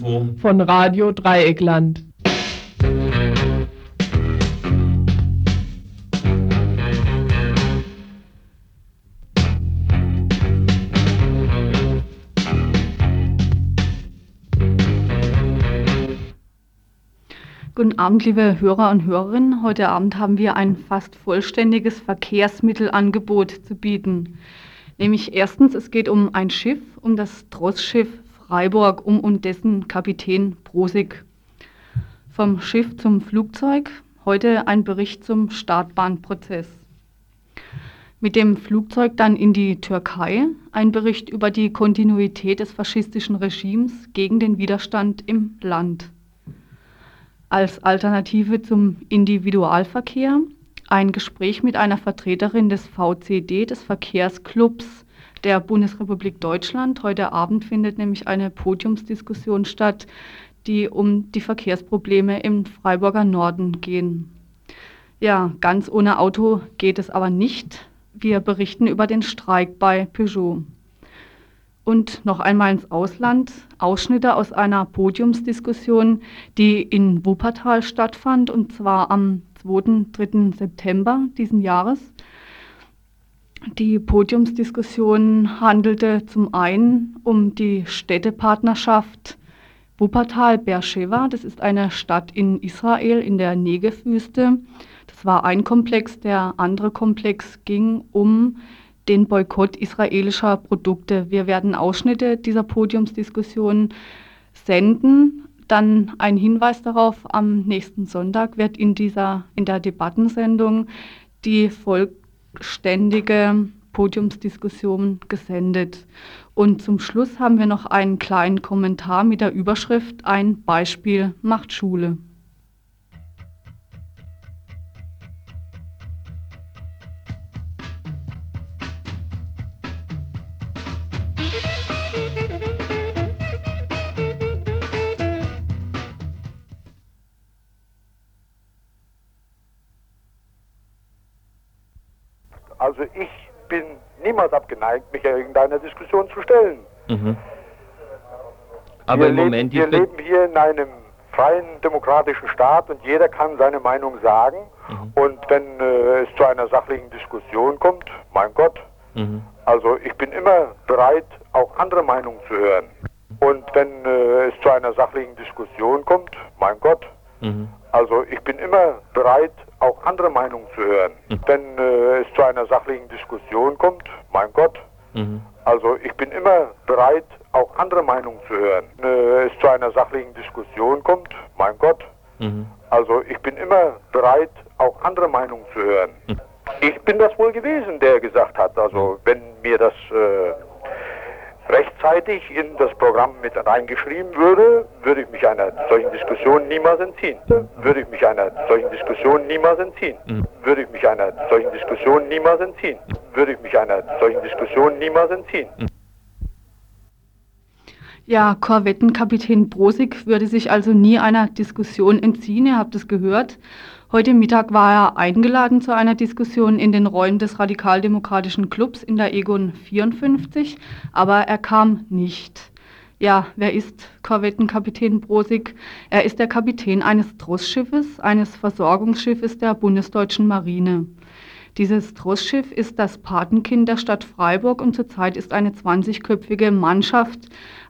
Von Radio Dreieckland. Guten Abend, liebe Hörer und Hörerinnen. Heute Abend haben wir ein fast vollständiges Verkehrsmittelangebot zu bieten. Nämlich erstens, es geht um ein Schiff, um das Trossschiff Freiburg, um und dessen Kapitän Brosig. Vom Schiff zum Flugzeug, heute ein Bericht zum Startbahnprozess. Mit dem Flugzeug dann in die Türkei, ein Bericht über die Kontinuität des faschistischen Regimes gegen den Widerstand im Land als Alternative zum Individualverkehr ein Gespräch mit einer Vertreterin des VCD, des Verkehrsclubs der Bundesrepublik Deutschland. Heute Abend findet nämlich eine Podiumsdiskussion statt, die um die Verkehrsprobleme im Freiburger Norden gehen. Ja, ganz ohne Auto geht es aber nicht. Wir berichten über den Streik bei Peugeot und noch einmal ins Ausland Ausschnitte aus einer Podiumsdiskussion, die in Wuppertal stattfand, und zwar am 2. 3. September diesen Jahres. Die Podiumsdiskussion handelte zum einen um die Städtepartnerschaft Wuppertal-Beersheva. Das ist eine Stadt in Israel in der Negevwüste. Das war ein Komplex. Der andere Komplex ging um den Boykott israelischer Produkte. Wir werden Ausschnitte dieser Podiumsdiskussion senden. Dann ein Hinweis darauf, am nächsten Sonntag wird in dieser, in der Debattensendung die vollständige Podiumsdiskussion gesendet. Und zum Schluss haben wir noch einen kleinen Kommentar mit der Überschrift Ein Beispiel macht Schule. Niemals abgeneigt, mich irgendeiner Diskussion zu stellen. Mhm. Aber wir im Moment... Leben, wir leben hier in einem freien demokratischen Staat und jeder kann seine Meinung sagen. Mhm. Und wenn äh, es zu einer sachlichen Diskussion kommt, mein Gott, mhm. also ich bin immer bereit, auch andere Meinungen zu hören. Und wenn äh, es zu einer sachlichen Diskussion kommt, mein Gott, mhm. also ich bin immer bereit, auch andere Meinungen zu hören. Mhm. Wenn äh, es zu einer sachlichen Diskussion kommt, mein Gott, mhm. also ich bin immer bereit, auch andere Meinungen zu hören. Wenn äh, es zu einer sachlichen Diskussion kommt, mein Gott, mhm. also ich bin immer bereit, auch andere Meinungen zu hören. Mhm. Ich bin das wohl gewesen, der gesagt hat, also wenn mir das äh, rechtzeitig in das Programm mit reingeschrieben würde, würde ich mich einer solchen Diskussion niemals entziehen. Würde ich mich einer solchen Diskussion niemals entziehen. Mhm. Würde ich mich einer solchen Diskussion niemals entziehen. Würde ich mich einer solchen Diskussion niemals entziehen. Ja, Korvettenkapitän Brosig würde sich also nie einer Diskussion entziehen, ihr habt es gehört. Heute Mittag war er eingeladen zu einer Diskussion in den Räumen des Radikaldemokratischen Clubs in der Egon 54, aber er kam nicht. Ja, wer ist Korvettenkapitän Brosig? Er ist der Kapitän eines Trossschiffes, eines Versorgungsschiffes der bundesdeutschen Marine. Dieses Trossschiff ist das Patenkind der Stadt Freiburg und zurzeit ist eine 20-köpfige Mannschaft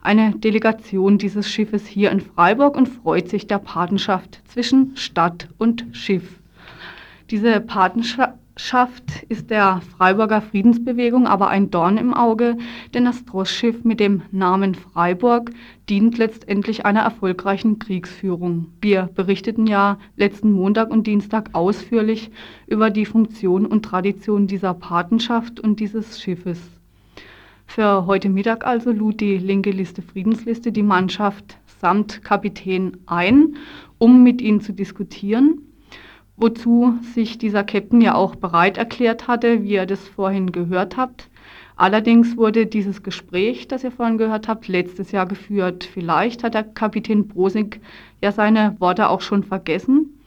eine Delegation dieses Schiffes hier in Freiburg und freut sich der Patenschaft zwischen Stadt und Schiff. Diese Patenschaft ist der Freiburger Friedensbewegung aber ein Dorn im Auge, denn das Drossschiff mit dem Namen Freiburg dient letztendlich einer erfolgreichen Kriegsführung. Wir berichteten ja letzten Montag und Dienstag ausführlich über die Funktion und Tradition dieser Patenschaft und dieses Schiffes. Für heute Mittag also lud die linke Liste Friedensliste die Mannschaft samt Kapitän ein, um mit ihnen zu diskutieren, wozu sich dieser Captain ja auch bereit erklärt hatte, wie ihr das vorhin gehört habt. Allerdings wurde dieses Gespräch, das ihr vorhin gehört habt, letztes Jahr geführt. Vielleicht hat der Kapitän Brosig ja seine Worte auch schon vergessen.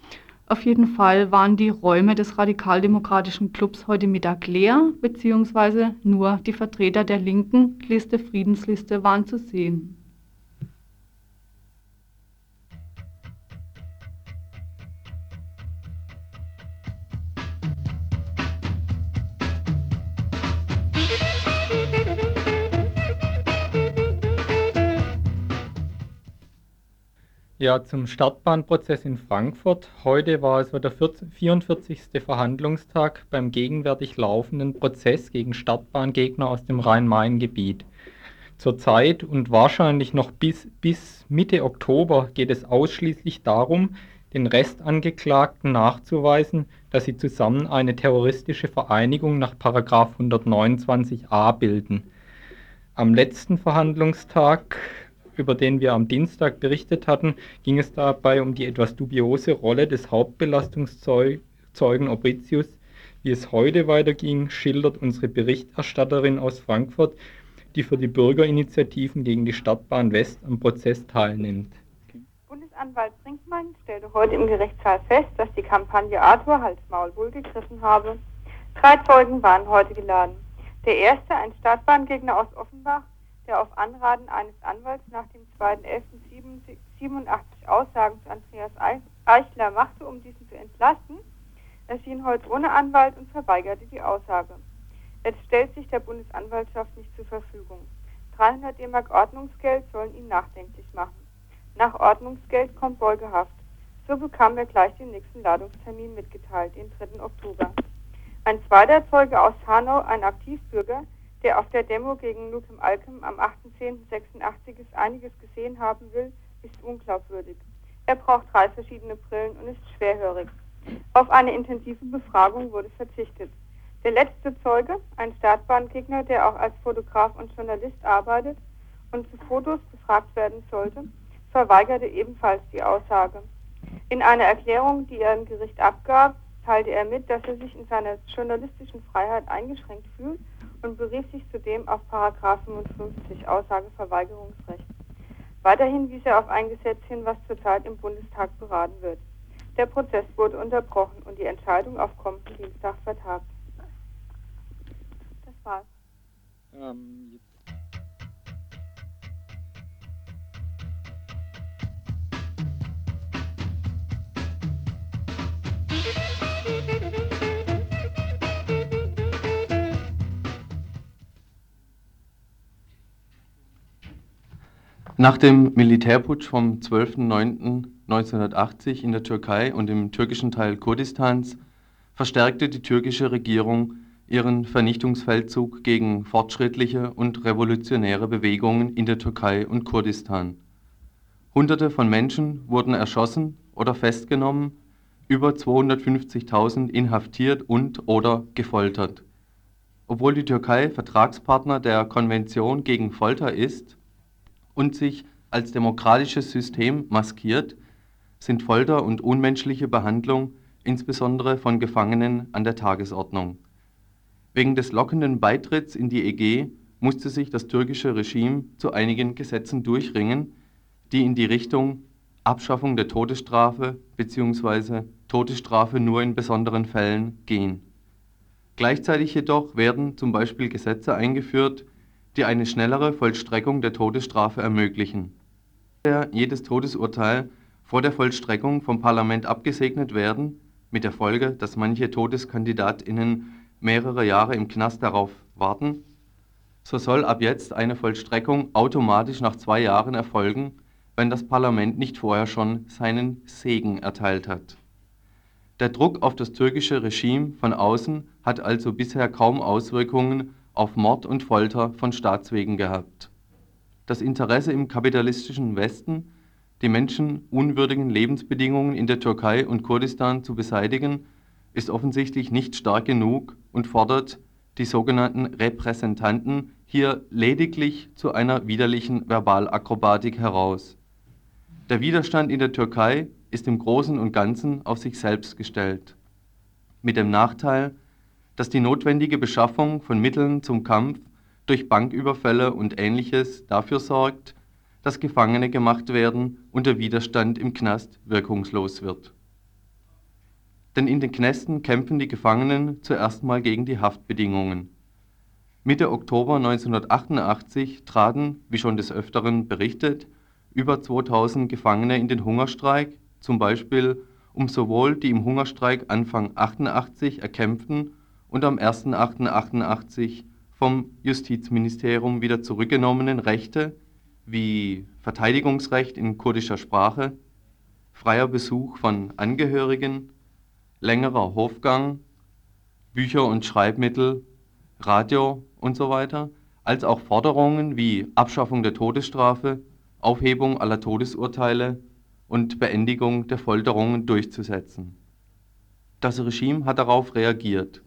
Auf jeden Fall waren die Räume des radikaldemokratischen Clubs heute Mittag leer, beziehungsweise nur die Vertreter der linken Liste Friedensliste waren zu sehen. Ja, zum Startbahnprozess in Frankfurt. Heute war es der 44. Verhandlungstag beim gegenwärtig laufenden Prozess gegen Startbahngegner aus dem Rhein-Main-Gebiet. Zurzeit und wahrscheinlich noch bis, bis Mitte Oktober geht es ausschließlich darum, den Restangeklagten nachzuweisen, dass sie zusammen eine terroristische Vereinigung nach 129a bilden. Am letzten Verhandlungstag über den wir am Dienstag berichtet hatten, ging es dabei um die etwas dubiose Rolle des Hauptbelastungszeugen Obritius. Wie es heute weiterging, schildert unsere Berichterstatterin aus Frankfurt, die für die Bürgerinitiativen gegen die Stadtbahn West am Prozess teilnimmt. Bundesanwalt Brinkmann stellte heute im Gerichtssaal fest, dass die Kampagne Arthur Hals Maul wohl gegriffen habe. Drei Zeugen waren heute geladen. Der erste, ein Stadtbahngegner aus Offenbach, der auf Anraten eines Anwalts nach dem 2.11.87 Aussagen zu Andreas Eichler machte, um diesen zu entlasten, erschien heute ohne Anwalt und verweigerte die Aussage. Es stellt sich der Bundesanwaltschaft nicht zur Verfügung. 300 D-Mark Ordnungsgeld sollen ihn nachdenklich machen. Nach Ordnungsgeld kommt Beugehaft. So bekam er gleich den nächsten Ladungstermin mitgeteilt, den 3. Oktober. Ein zweiter Zeuge aus Hanau, ein Aktivbürger, der auf der Demo gegen Nukem Alkem am 8.10.86 einiges gesehen haben will, ist unglaubwürdig. Er braucht drei verschiedene Brillen und ist schwerhörig. Auf eine intensive Befragung wurde verzichtet. Der letzte Zeuge, ein Startbahngegner, der auch als Fotograf und Journalist arbeitet und zu Fotos befragt werden sollte, verweigerte ebenfalls die Aussage. In einer Erklärung, die er im Gericht abgab, teilte er mit, dass er sich in seiner journalistischen Freiheit eingeschränkt fühlt und berief sich zudem auf 55 Aussageverweigerungsrecht. Weiterhin wies er auf ein Gesetz hin, was zurzeit im Bundestag beraten wird. Der Prozess wurde unterbrochen und die Entscheidung auf kommenden Dienstag vertagt. Das war's. Ähm, Nach dem Militärputsch vom 12.09.1980 in der Türkei und im türkischen Teil Kurdistans verstärkte die türkische Regierung ihren Vernichtungsfeldzug gegen fortschrittliche und revolutionäre Bewegungen in der Türkei und Kurdistan. Hunderte von Menschen wurden erschossen oder festgenommen, über 250.000 inhaftiert und/oder gefoltert. Obwohl die Türkei Vertragspartner der Konvention gegen Folter ist und sich als demokratisches System maskiert, sind Folter und unmenschliche Behandlung insbesondere von Gefangenen an der Tagesordnung. Wegen des lockenden Beitritts in die EG musste sich das türkische Regime zu einigen Gesetzen durchringen, die in die Richtung Abschaffung der Todesstrafe bzw. Todesstrafe nur in besonderen Fällen gehen. Gleichzeitig jedoch werden zum Beispiel Gesetze eingeführt, die eine schnellere Vollstreckung der Todesstrafe ermöglichen. Jedes Todesurteil vor der Vollstreckung vom Parlament abgesegnet werden, mit der Folge, dass manche Todeskandidatinnen mehrere Jahre im Knast darauf warten, so soll ab jetzt eine Vollstreckung automatisch nach zwei Jahren erfolgen, wenn das Parlament nicht vorher schon seinen Segen erteilt hat. Der Druck auf das türkische Regime von außen hat also bisher kaum Auswirkungen auf Mord und Folter von Staatswegen gehabt. Das Interesse im kapitalistischen Westen, die menschenunwürdigen Lebensbedingungen in der Türkei und Kurdistan zu beseitigen, ist offensichtlich nicht stark genug und fordert die sogenannten Repräsentanten hier lediglich zu einer widerlichen Verbalakrobatik heraus. Der Widerstand in der Türkei ist im Großen und Ganzen auf sich selbst gestellt, mit dem Nachteil, dass die notwendige Beschaffung von Mitteln zum Kampf durch Banküberfälle und ähnliches dafür sorgt, dass Gefangene gemacht werden und der Widerstand im Knast wirkungslos wird. Denn in den Knästen kämpfen die Gefangenen zuerst mal gegen die Haftbedingungen. Mitte Oktober 1988 traten, wie schon des Öfteren berichtet, über 2000 Gefangene in den Hungerstreik, zum Beispiel um sowohl die im Hungerstreik Anfang 88 erkämpften und am 1.8.88 vom Justizministerium wieder zurückgenommenen Rechte wie Verteidigungsrecht in kurdischer Sprache, freier Besuch von Angehörigen, längerer Hofgang, Bücher und Schreibmittel, Radio und so weiter, als auch Forderungen wie Abschaffung der Todesstrafe, Aufhebung aller Todesurteile und Beendigung der Folterungen durchzusetzen. Das Regime hat darauf reagiert,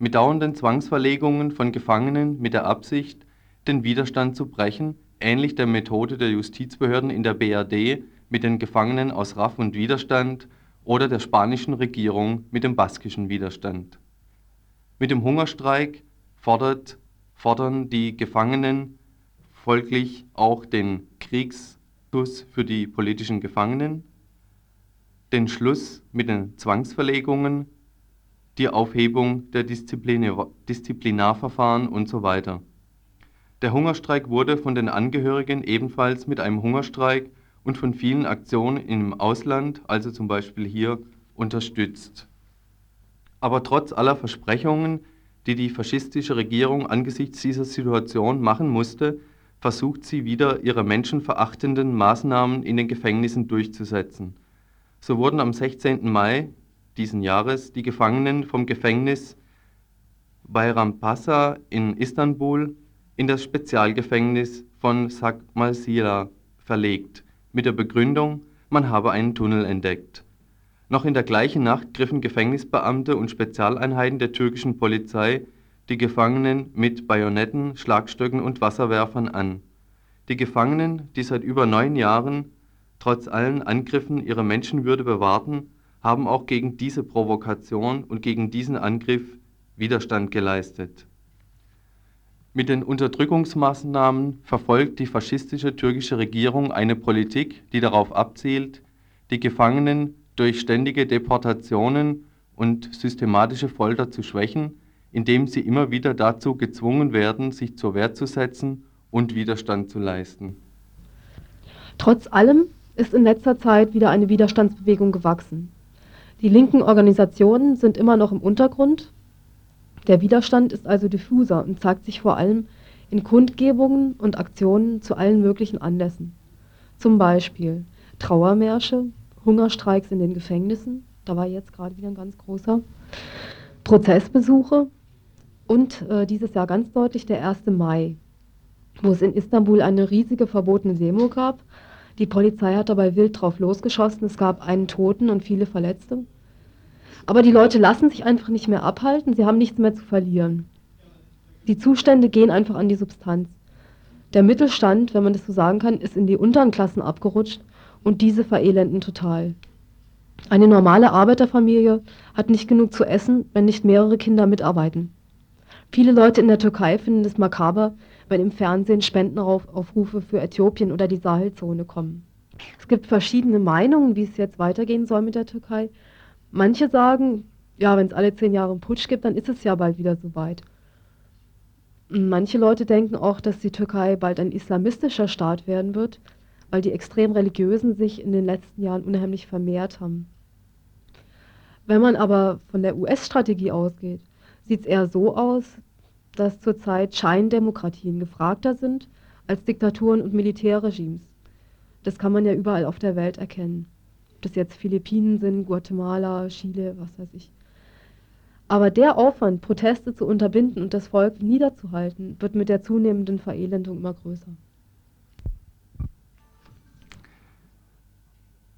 mit dauernden Zwangsverlegungen von Gefangenen mit der Absicht, den Widerstand zu brechen, ähnlich der Methode der Justizbehörden in der BRD mit den Gefangenen aus RAF und Widerstand oder der spanischen Regierung mit dem baskischen Widerstand. Mit dem Hungerstreik fordert, fordern die Gefangenen folglich auch den Kriegsschluss für die politischen Gefangenen, den Schluss mit den Zwangsverlegungen, die Aufhebung der Disziplinarverfahren und so weiter. Der Hungerstreik wurde von den Angehörigen ebenfalls mit einem Hungerstreik und von vielen Aktionen im Ausland, also zum Beispiel hier, unterstützt. Aber trotz aller Versprechungen, die die faschistische Regierung angesichts dieser Situation machen musste, versucht sie wieder ihre menschenverachtenden Maßnahmen in den Gefängnissen durchzusetzen. So wurden am 16. Mai diesen Jahres die Gefangenen vom Gefängnis Bayrampaşa in Istanbul in das Spezialgefängnis von Sakmalsila verlegt, mit der Begründung, man habe einen Tunnel entdeckt. Noch in der gleichen Nacht griffen Gefängnisbeamte und Spezialeinheiten der türkischen Polizei die Gefangenen mit Bajonetten, Schlagstöcken und Wasserwerfern an. Die Gefangenen, die seit über neun Jahren trotz allen Angriffen ihre Menschenwürde bewahrten, haben auch gegen diese Provokation und gegen diesen Angriff Widerstand geleistet. Mit den Unterdrückungsmaßnahmen verfolgt die faschistische türkische Regierung eine Politik, die darauf abzielt, die Gefangenen durch ständige Deportationen und systematische Folter zu schwächen, indem sie immer wieder dazu gezwungen werden, sich zur Wehr zu setzen und Widerstand zu leisten. Trotz allem ist in letzter Zeit wieder eine Widerstandsbewegung gewachsen. Die linken Organisationen sind immer noch im Untergrund. Der Widerstand ist also diffuser und zeigt sich vor allem in Kundgebungen und Aktionen zu allen möglichen Anlässen. Zum Beispiel Trauermärsche, Hungerstreiks in den Gefängnissen, da war jetzt gerade wieder ein ganz großer, Prozessbesuche und äh, dieses Jahr ganz deutlich der 1. Mai, wo es in Istanbul eine riesige verbotene Demo gab. Die Polizei hat dabei wild drauf losgeschossen, es gab einen Toten und viele Verletzte. Aber die Leute lassen sich einfach nicht mehr abhalten, sie haben nichts mehr zu verlieren. Die Zustände gehen einfach an die Substanz. Der Mittelstand, wenn man das so sagen kann, ist in die unteren Klassen abgerutscht und diese verelenden total. Eine normale Arbeiterfamilie hat nicht genug zu essen, wenn nicht mehrere Kinder mitarbeiten. Viele Leute in der Türkei finden es makaber, wenn im Fernsehen Spendenaufrufe für Äthiopien oder die Sahelzone kommen. Es gibt verschiedene Meinungen, wie es jetzt weitergehen soll mit der Türkei. Manche sagen, ja, wenn es alle zehn Jahre einen Putsch gibt, dann ist es ja bald wieder soweit. Manche Leute denken auch, dass die Türkei bald ein islamistischer Staat werden wird, weil die extrem religiösen sich in den letzten Jahren unheimlich vermehrt haben. Wenn man aber von der US-Strategie ausgeht, sieht es eher so aus, dass zurzeit Scheindemokratien gefragter sind als Diktaturen und Militärregimes. Das kann man ja überall auf der Welt erkennen. Ob das jetzt Philippinen sind, Guatemala, Chile, was weiß ich. Aber der Aufwand, Proteste zu unterbinden und das Volk niederzuhalten, wird mit der zunehmenden Verelendung immer größer.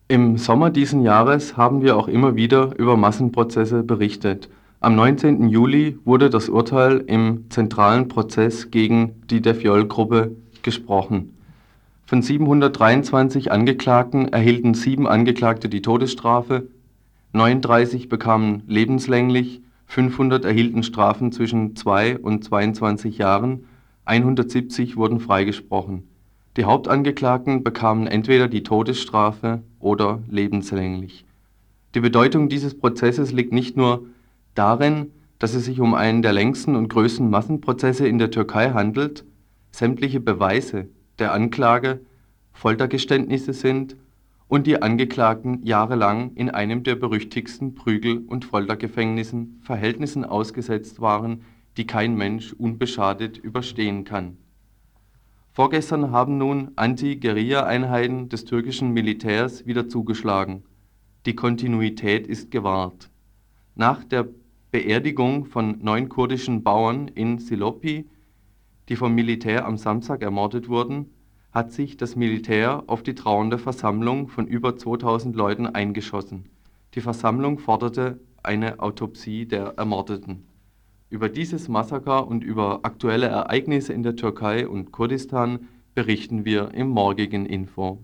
Im Sommer diesen Jahres haben wir auch immer wieder über Massenprozesse berichtet. Am 19. Juli wurde das Urteil im zentralen Prozess gegen die Defiol-Gruppe gesprochen. Von 723 Angeklagten erhielten sieben Angeklagte die Todesstrafe, 39 bekamen lebenslänglich, 500 erhielten Strafen zwischen 2 und 22 Jahren, 170 wurden freigesprochen. Die Hauptangeklagten bekamen entweder die Todesstrafe oder lebenslänglich. Die Bedeutung dieses Prozesses liegt nicht nur darin, dass es sich um einen der längsten und größten Massenprozesse in der Türkei handelt, sämtliche Beweise der Anklage Foltergeständnisse sind und die Angeklagten jahrelang in einem der berüchtigsten Prügel- und Foltergefängnissen Verhältnissen ausgesetzt waren, die kein Mensch unbeschadet überstehen kann Vorgestern haben nun Anti-Guerilla-Einheiten des türkischen Militärs wieder zugeschlagen. Die Kontinuität ist gewahrt. Nach der Beerdigung von neun kurdischen Bauern in Silopi, die vom Militär am Samstag ermordet wurden, hat sich das Militär auf die trauernde Versammlung von über 2000 Leuten eingeschossen. Die Versammlung forderte eine Autopsie der Ermordeten. Über dieses Massaker und über aktuelle Ereignisse in der Türkei und Kurdistan berichten wir im morgigen Info.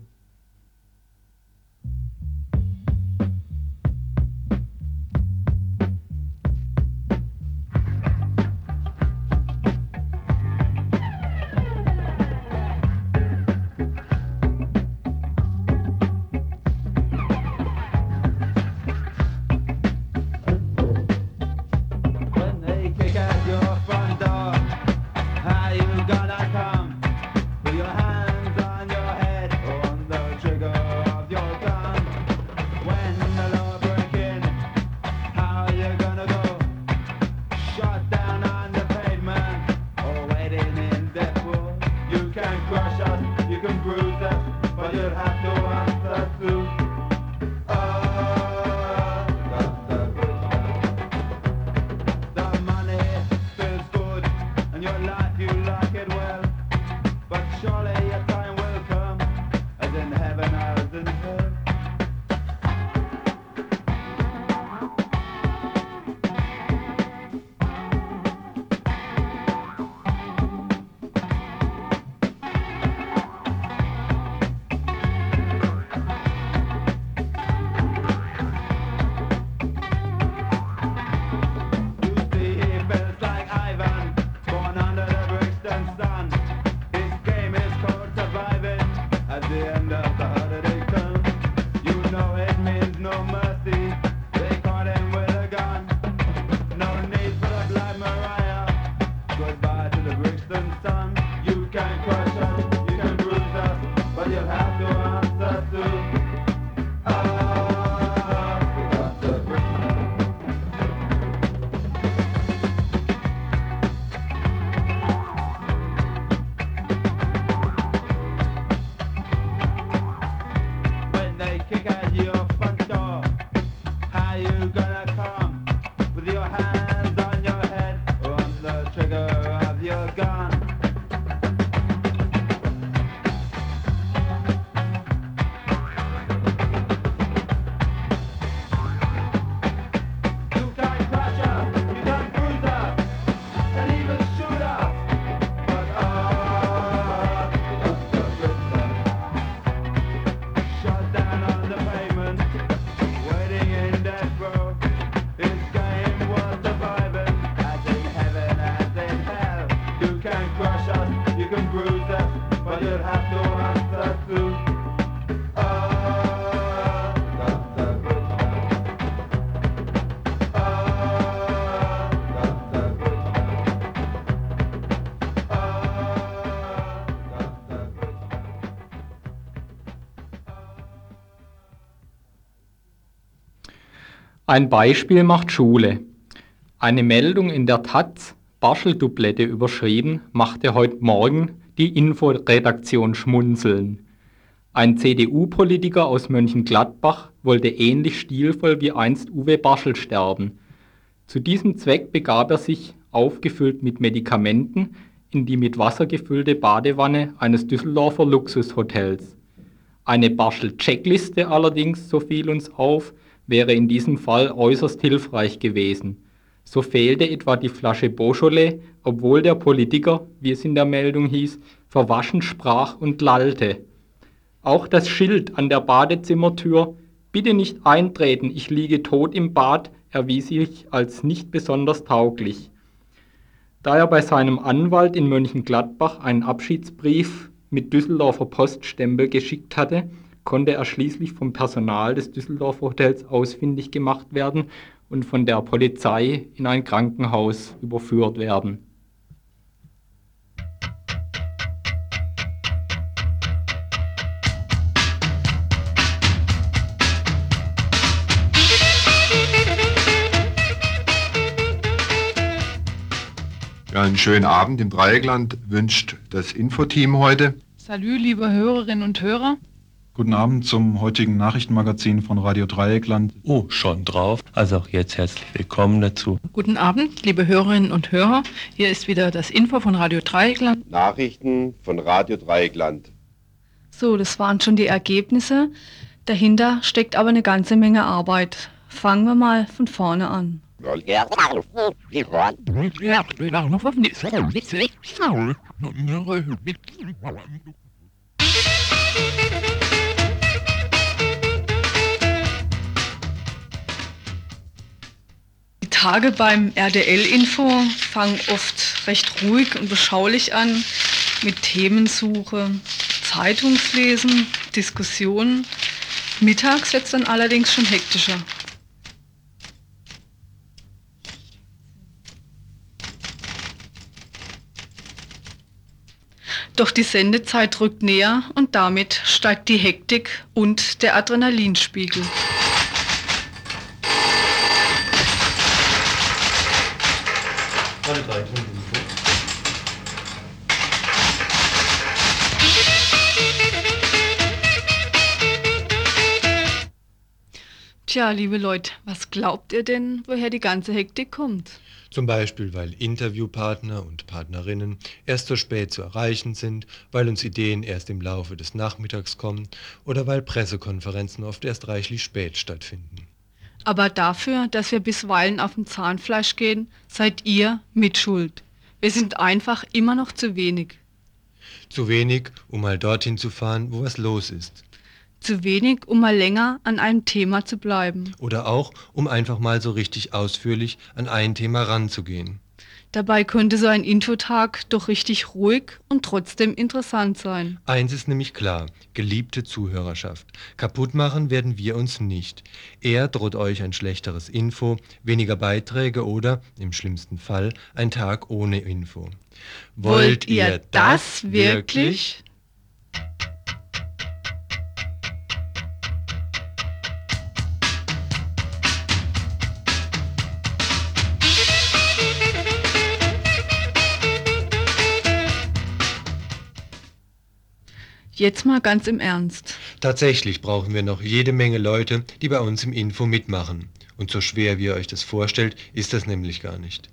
Ein Beispiel macht Schule. Eine Meldung in der Taz, Barschel-Doublette überschrieben, machte heute Morgen die Inforedaktion schmunzeln. Ein CDU-Politiker aus Mönchengladbach wollte ähnlich stilvoll wie einst Uwe Barschel sterben. Zu diesem Zweck begab er sich, aufgefüllt mit Medikamenten, in die mit Wasser gefüllte Badewanne eines Düsseldorfer Luxushotels. Eine Barschel-Checkliste allerdings, so fiel uns auf, wäre in diesem Fall äußerst hilfreich gewesen. So fehlte etwa die Flasche Beaujolais, obwohl der Politiker, wie es in der Meldung hieß, verwaschen sprach und lallte. Auch das Schild an der Badezimmertür Bitte nicht eintreten, ich liege tot im Bad erwies sich als nicht besonders tauglich. Da er bei seinem Anwalt in Mönchengladbach einen Abschiedsbrief mit Düsseldorfer Poststempel geschickt hatte, konnte er schließlich vom Personal des Düsseldorfer Hotels ausfindig gemacht werden und von der Polizei in ein Krankenhaus überführt werden. Einen schönen Abend im Dreieckland wünscht das Infoteam heute. Salü, liebe Hörerinnen und Hörer. Guten Abend zum heutigen Nachrichtenmagazin von Radio Dreieckland. Oh, schon drauf. Also auch jetzt herzlich willkommen dazu. Guten Abend, liebe Hörerinnen und Hörer. Hier ist wieder das Info von Radio Dreieckland. Nachrichten von Radio Dreieckland. So, das waren schon die Ergebnisse. Dahinter steckt aber eine ganze Menge Arbeit. Fangen wir mal von vorne an. Tage beim RDL-Info fangen oft recht ruhig und beschaulich an mit Themensuche, Zeitungslesen, Diskussionen. Mittags wird es dann allerdings schon hektischer. Doch die Sendezeit rückt näher und damit steigt die Hektik und der Adrenalinspiegel. Tja, liebe Leute, was glaubt ihr denn, woher die ganze Hektik kommt? Zum Beispiel, weil Interviewpartner und Partnerinnen erst so spät zu erreichen sind, weil uns Ideen erst im Laufe des Nachmittags kommen oder weil Pressekonferenzen oft erst reichlich spät stattfinden. Aber dafür, dass wir bisweilen auf dem Zahnfleisch gehen, seid ihr mitschuld. Wir sind einfach immer noch zu wenig. Zu wenig, um mal dorthin zu fahren, wo was los ist. Zu wenig, um mal länger an einem Thema zu bleiben. Oder auch, um einfach mal so richtig ausführlich an ein Thema ranzugehen. Dabei könnte so ein Infotag doch richtig ruhig und trotzdem interessant sein. Eins ist nämlich klar, geliebte Zuhörerschaft. Kaputt machen werden wir uns nicht. Eher droht euch ein schlechteres Info, weniger Beiträge oder, im schlimmsten Fall, ein Tag ohne Info. Wollt ihr das wirklich? Jetzt mal ganz im Ernst. Tatsächlich brauchen wir noch jede Menge Leute, die bei uns im Info mitmachen. Und so schwer wie ihr euch das vorstellt, ist das nämlich gar nicht.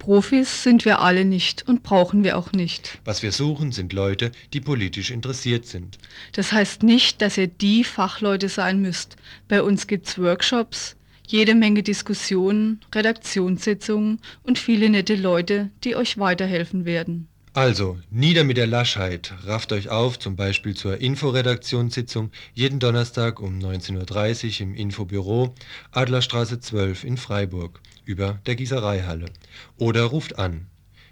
Profis sind wir alle nicht und brauchen wir auch nicht. Was wir suchen, sind Leute, die politisch interessiert sind. Das heißt nicht, dass ihr die Fachleute sein müsst. Bei uns gibt's Workshops, jede Menge Diskussionen, Redaktionssitzungen und viele nette Leute, die euch weiterhelfen werden. Also, nieder mit der Laschheit, rafft euch auf, zum Beispiel zur Inforedaktionssitzung, jeden Donnerstag um 19.30 Uhr im Infobüro, Adlerstraße 12 in Freiburg, über der Gießereihalle. Oder ruft an,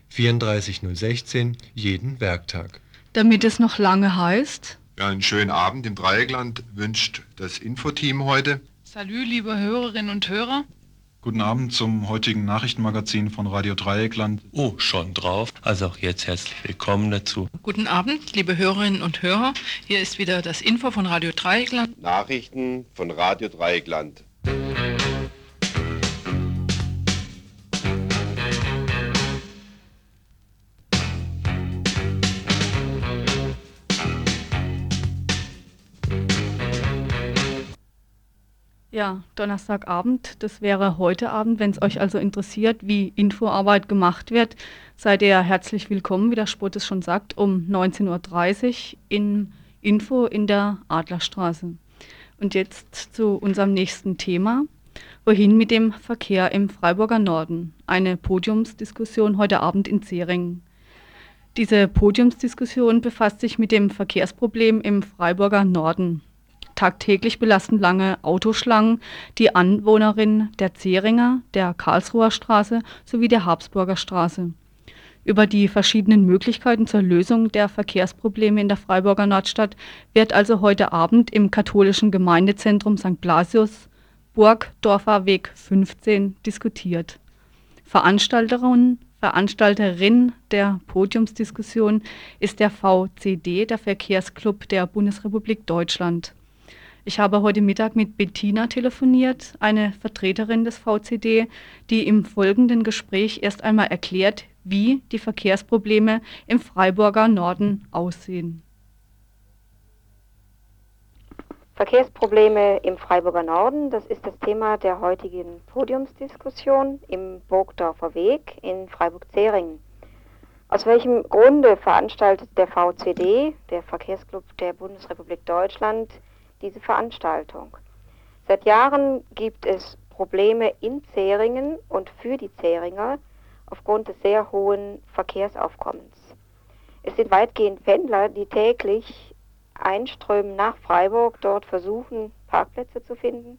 34016, jeden Werktag. Damit es noch lange heißt... Ja, einen schönen Abend im Dreieckland wünscht das Infoteam heute. Salü, liebe Hörerinnen und Hörer. Guten Abend zum heutigen Nachrichtenmagazin von Radio Dreieckland. Oh, schon drauf. Also auch jetzt herzlich willkommen dazu. Guten Abend, liebe Hörerinnen und Hörer. Hier ist wieder das Info von Radio Dreieckland. Nachrichten von Radio Dreieckland. Ja, Donnerstagabend, das wäre heute Abend. Wenn es euch also interessiert, wie Infoarbeit gemacht wird, seid ihr herzlich willkommen, wie der Sport es schon sagt, um 19.30 Uhr in Info in der Adlerstraße. Und jetzt zu unserem nächsten Thema. Wohin mit dem Verkehr im Freiburger Norden? Eine Podiumsdiskussion heute Abend in Zeringen. Diese Podiumsdiskussion befasst sich mit dem Verkehrsproblem im Freiburger Norden. Tagtäglich belasten lange Autoschlangen die Anwohnerinnen der Zeringer, der Karlsruher Straße sowie der Habsburger Straße. Über die verschiedenen Möglichkeiten zur Lösung der Verkehrsprobleme in der Freiburger Nordstadt wird also heute Abend im katholischen Gemeindezentrum St. Blasius, Burgdorfer Weg 15, diskutiert. Veranstalterin, Veranstalterin der Podiumsdiskussion ist der VCD, der Verkehrsclub der Bundesrepublik Deutschland. Ich habe heute Mittag mit Bettina telefoniert, eine Vertreterin des VCD, die im folgenden Gespräch erst einmal erklärt, wie die Verkehrsprobleme im Freiburger Norden aussehen. Verkehrsprobleme im Freiburger Norden, das ist das Thema der heutigen Podiumsdiskussion im Burgdorfer Weg in Freiburg-Zeringen. Aus welchem Grunde veranstaltet der VCD, der Verkehrsclub der Bundesrepublik Deutschland, diese Veranstaltung? Seit Jahren gibt es Probleme in Zeringen und für die Zeringer aufgrund des sehr hohen Verkehrsaufkommens. Es sind weitgehend Pendler, die täglich einströmen nach Freiburg, dort versuchen, Parkplätze zu finden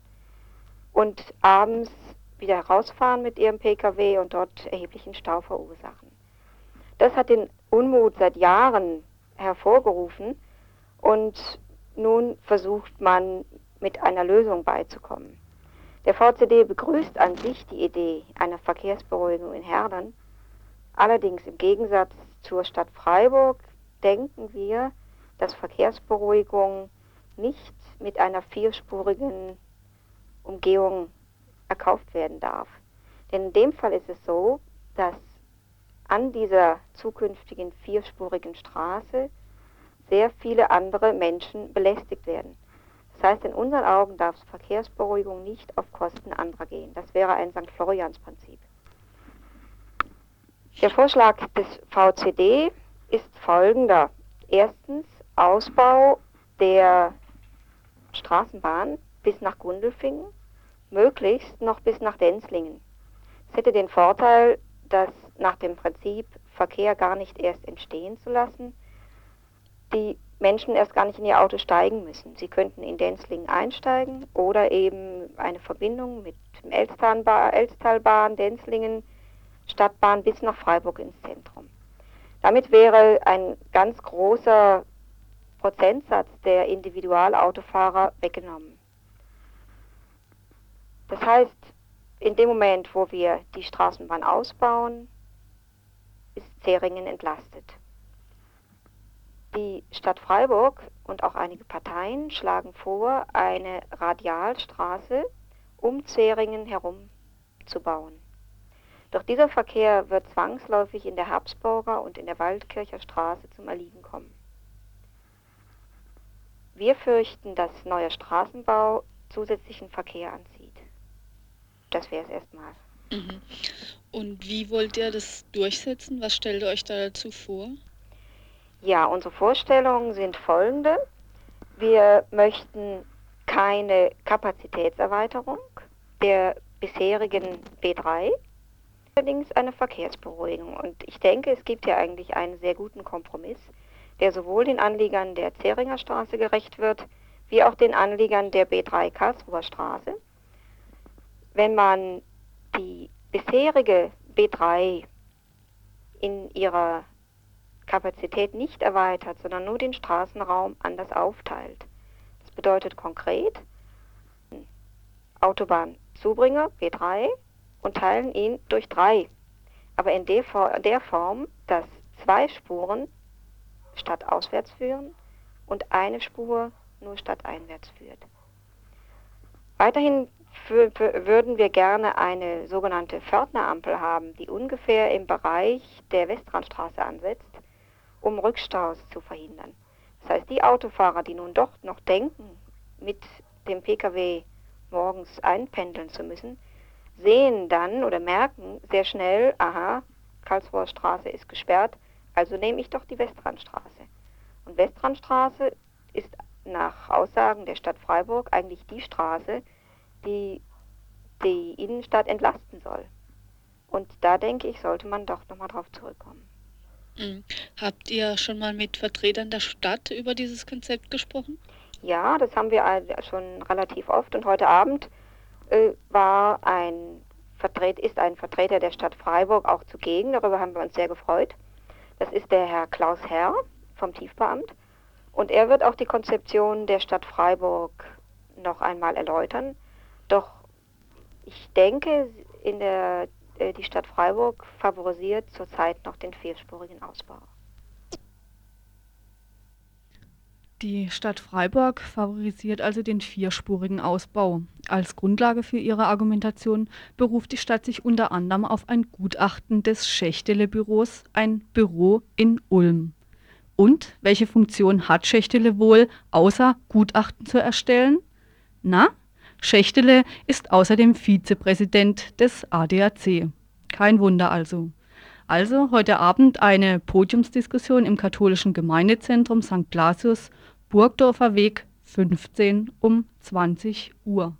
und abends wieder rausfahren mit ihrem Pkw und dort erheblichen Stau verursachen. Das hat den Unmut seit Jahren hervorgerufen und nun versucht man mit einer Lösung beizukommen. Der VCD begrüßt an sich die Idee einer Verkehrsberuhigung in Herdern. Allerdings im Gegensatz zur Stadt Freiburg denken wir, dass Verkehrsberuhigung nicht mit einer vierspurigen Umgehung erkauft werden darf. Denn in dem Fall ist es so, dass an dieser zukünftigen vierspurigen Straße sehr viele andere Menschen belästigt werden. Das heißt, in unseren Augen darf Verkehrsberuhigung nicht auf Kosten anderer gehen. Das wäre ein St. Florians-Prinzip. Der Vorschlag des VCD ist folgender. Erstens Ausbau der Straßenbahn bis nach Gundelfingen, möglichst noch bis nach Denzlingen. Es hätte den Vorteil, dass nach dem Prinzip Verkehr gar nicht erst entstehen zu lassen, die Menschen erst gar nicht in ihr Auto steigen müssen. Sie könnten in Denzlingen einsteigen oder eben eine Verbindung mit dem Elstalbahn, Denzlingen, Stadtbahn bis nach Freiburg ins Zentrum. Damit wäre ein ganz großer Prozentsatz der Individualautofahrer weggenommen. Das heißt, in dem Moment, wo wir die Straßenbahn ausbauen, ist Zeringen entlastet. Die Stadt Freiburg und auch einige Parteien schlagen vor, eine Radialstraße um Zeringen herum zu bauen. Doch dieser Verkehr wird zwangsläufig in der Habsburger und in der Waldkircher Straße zum Erliegen kommen. Wir fürchten, dass neuer Straßenbau zusätzlichen Verkehr anzieht. Das wäre es erstmal. Mhm. Und wie wollt ihr das durchsetzen? Was stellt ihr euch da dazu vor? Ja, unsere Vorstellungen sind folgende. Wir möchten keine Kapazitätserweiterung der bisherigen B3, allerdings eine Verkehrsberuhigung. Und ich denke, es gibt ja eigentlich einen sehr guten Kompromiss, der sowohl den Anliegern der Zeringer Straße gerecht wird, wie auch den Anliegern der B3 Karlsruher Straße. Wenn man die bisherige B3 in ihrer Kapazität nicht erweitert, sondern nur den Straßenraum anders aufteilt. Das bedeutet konkret, Autobahnzubringer B3 und teilen ihn durch drei. Aber in der, Form, dass zwei Spuren stadtauswärts führen und eine Spur nur stadteinwärts führt. Weiterhin würden wir gerne eine sogenannte Pförtnerampel haben, die ungefähr im Bereich der Westrandstraße ansetzt um Rückstaus zu verhindern. Das heißt, die Autofahrer, die nun doch noch denken, mit dem Pkw morgens einpendeln zu müssen, sehen dann oder merken sehr schnell, aha, Karlsruher Straße ist gesperrt, also nehme ich doch die Westrandstraße. Und Westrandstraße ist nach Aussagen der Stadt Freiburg eigentlich die Straße, die die Innenstadt entlasten soll. Und da denke ich, sollte man doch nochmal drauf zurückkommen. Mhm. Habt ihr schon mal mit Vertretern der Stadt über dieses Konzept gesprochen? Ja, das haben wir schon relativ oft und heute Abend äh, war ein Vertret ist ein Vertreter der Stadt Freiburg auch zugegen. Darüber haben wir uns sehr gefreut. Das ist der Herr Klaus Herr vom Tiefbauamt. Und er wird auch die Konzeption der Stadt Freiburg noch einmal erläutern. Doch ich denke, in der die Stadt Freiburg favorisiert zurzeit noch den vierspurigen Ausbau. Die Stadt Freiburg favorisiert also den vierspurigen Ausbau. Als Grundlage für ihre Argumentation beruft die Stadt sich unter anderem auf ein Gutachten des Schächtele-Büros, ein Büro in Ulm. Und welche Funktion hat Schächtele wohl, außer Gutachten zu erstellen? Na, Schächtele ist außerdem Vizepräsident des ADAC. Kein Wunder also. Also heute Abend eine Podiumsdiskussion im katholischen Gemeindezentrum St. Blasius Burgdorfer Weg 15 um 20 Uhr.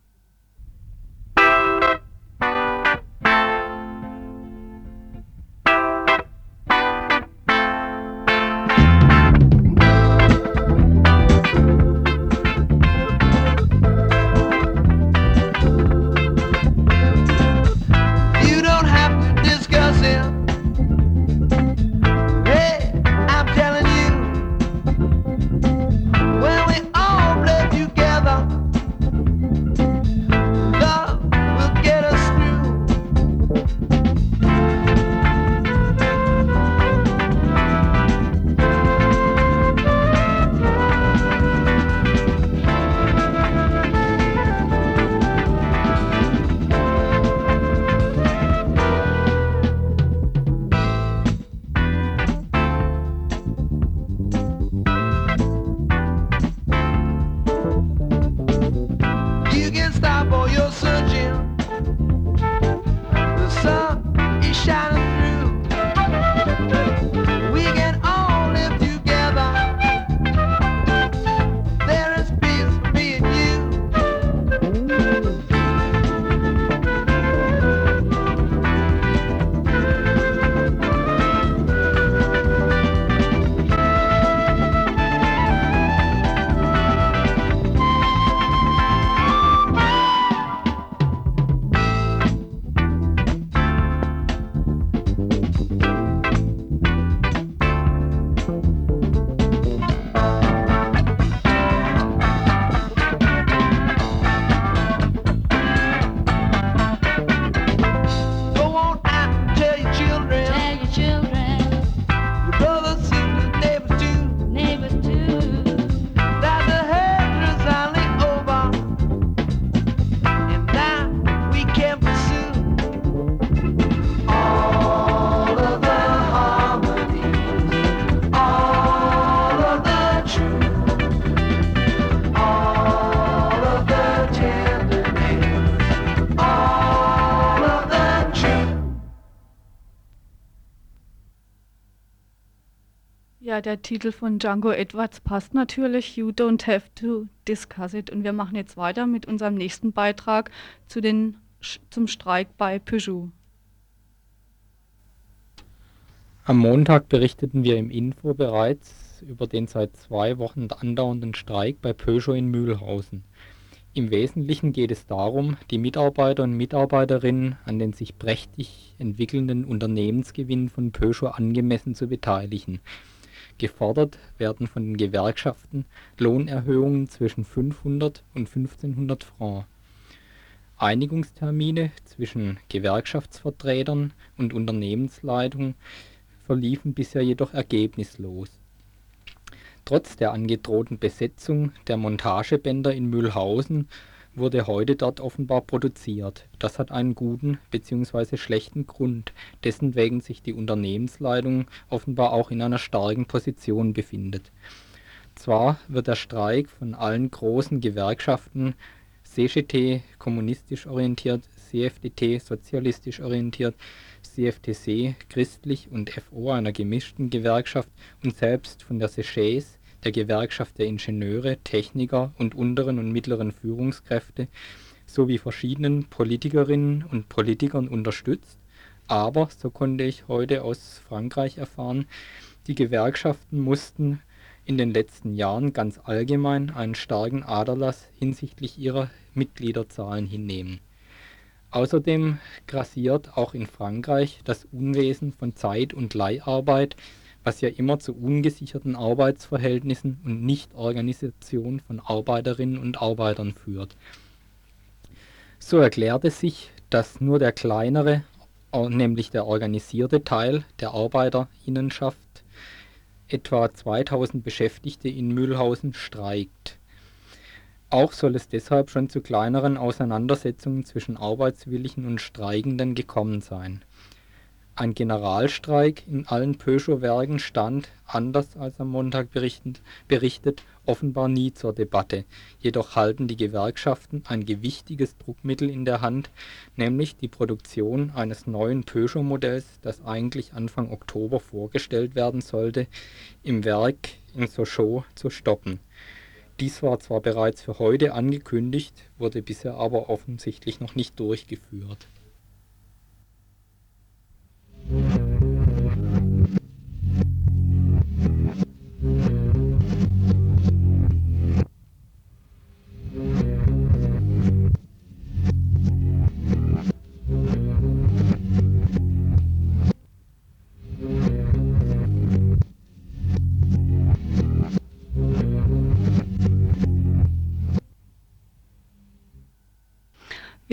Der Titel von Django Edwards passt natürlich. You don't have to discuss it. Und wir machen jetzt weiter mit unserem nächsten Beitrag zu den, zum Streik bei Peugeot. Am Montag berichteten wir im Info bereits über den seit zwei Wochen andauernden Streik bei Peugeot in Mühlhausen. Im Wesentlichen geht es darum, die Mitarbeiter und Mitarbeiterinnen an den sich prächtig entwickelnden Unternehmensgewinnen von Peugeot angemessen zu beteiligen Gefordert werden von den Gewerkschaften Lohnerhöhungen zwischen 500 und 1500 Francs. Einigungstermine zwischen Gewerkschaftsvertretern und Unternehmensleitung verliefen bisher jedoch ergebnislos. Trotz der angedrohten Besetzung der Montagebänder in Mühlhausen wurde heute dort offenbar produziert. Das hat einen guten bzw. schlechten Grund, dessen wegen sich die Unternehmensleitung offenbar auch in einer starken Position befindet. Zwar wird der Streik von allen großen Gewerkschaften CGT kommunistisch orientiert, CFDT sozialistisch orientiert, CFTC christlich und FO einer gemischten Gewerkschaft und selbst von der SECHES der Gewerkschaft der Ingenieure, Techniker und unteren und mittleren Führungskräfte sowie verschiedenen Politikerinnen und Politikern unterstützt, aber, so konnte ich heute aus Frankreich erfahren, die Gewerkschaften mussten in den letzten Jahren ganz allgemein einen starken Aderlass hinsichtlich ihrer Mitgliederzahlen hinnehmen. Außerdem grassiert auch in Frankreich das Unwesen von Zeit und Leiharbeit was ja immer zu ungesicherten Arbeitsverhältnissen und Nichtorganisation von Arbeiterinnen und Arbeitern führt. So erklärte sich, dass nur der kleinere, nämlich der organisierte Teil der Arbeiterinnenschaft etwa 2000 Beschäftigte in Mühlhausen streikt. Auch soll es deshalb schon zu kleineren Auseinandersetzungen zwischen Arbeitswilligen und Streikenden gekommen sein ein Generalstreik in allen Peugeot-Werken stand, anders als am Montag berichtet, offenbar nie zur Debatte, jedoch halten die Gewerkschaften ein gewichtiges Druckmittel in der Hand, nämlich die Produktion eines neuen Peugeot-Modells, das eigentlich Anfang Oktober vorgestellt werden sollte, im Werk in Sochaux zu stoppen. Dies war zwar bereits für heute angekündigt, wurde bisher aber offensichtlich noch nicht durchgeführt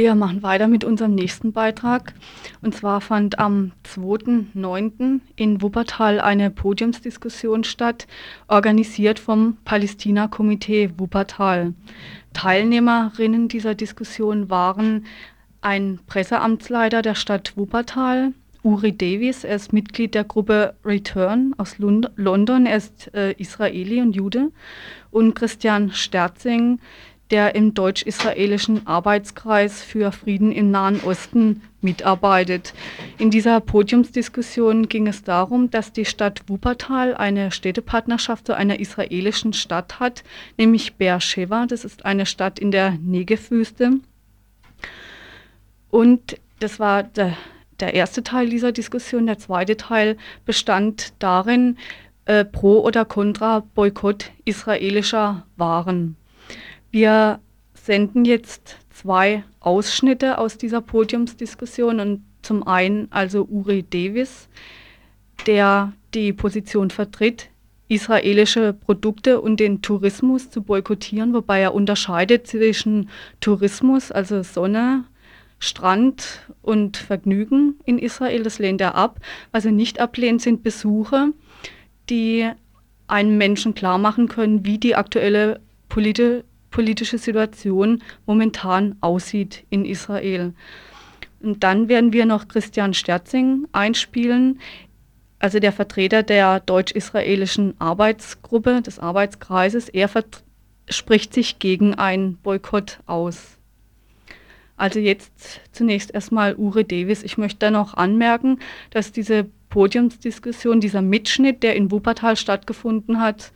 Wir machen weiter mit unserem nächsten Beitrag. Und zwar fand am 2.9. in Wuppertal eine Podiumsdiskussion statt, organisiert vom Palästina-Komitee Wuppertal. Teilnehmerinnen dieser Diskussion waren ein Presseamtsleiter der Stadt Wuppertal, Uri Davis, er ist Mitglied der Gruppe Return aus Lund London, er ist äh, Israeli und Jude, und Christian Sterzing, der im deutsch-israelischen Arbeitskreis für Frieden im Nahen Osten mitarbeitet. In dieser Podiumsdiskussion ging es darum, dass die Stadt Wuppertal eine Städtepartnerschaft zu einer israelischen Stadt hat, nämlich Beersheba. Das ist eine Stadt in der Negevwüste. Und das war der, der erste Teil dieser Diskussion. Der zweite Teil bestand darin, äh, pro oder contra Boykott israelischer Waren. Wir senden jetzt zwei Ausschnitte aus dieser Podiumsdiskussion und zum einen also Uri Davis, der die Position vertritt, israelische Produkte und den Tourismus zu boykottieren, wobei er unterscheidet zwischen Tourismus, also Sonne, Strand und Vergnügen in Israel. Das lehnt er ab. Was er nicht ablehnt, sind Besuche, die einem Menschen klar machen können, wie die aktuelle politische politische Situation momentan aussieht in Israel. Und dann werden wir noch Christian Sterzing einspielen, also der Vertreter der deutsch-israelischen Arbeitsgruppe, des Arbeitskreises. Er spricht sich gegen einen Boykott aus. Also jetzt zunächst erstmal Ure Davis. Ich möchte da noch anmerken, dass diese Podiumsdiskussion, dieser Mitschnitt, der in Wuppertal stattgefunden hat,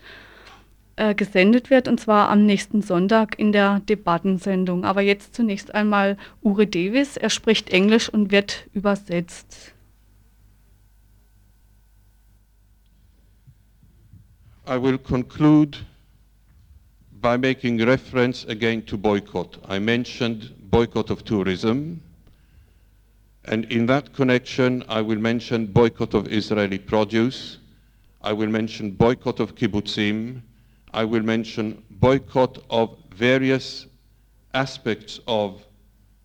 äh, gesendet wird, und zwar am nächsten Sonntag in der Debattensendung. Aber jetzt zunächst einmal Uri Davis. Er spricht Englisch und wird übersetzt. I will conclude by making reference again to boycott. I mentioned boycott of tourism. And in that connection, I will mention boycott of Israeli produce. I will mention boycott of kibbutzim. I will mention boycott of various aspects of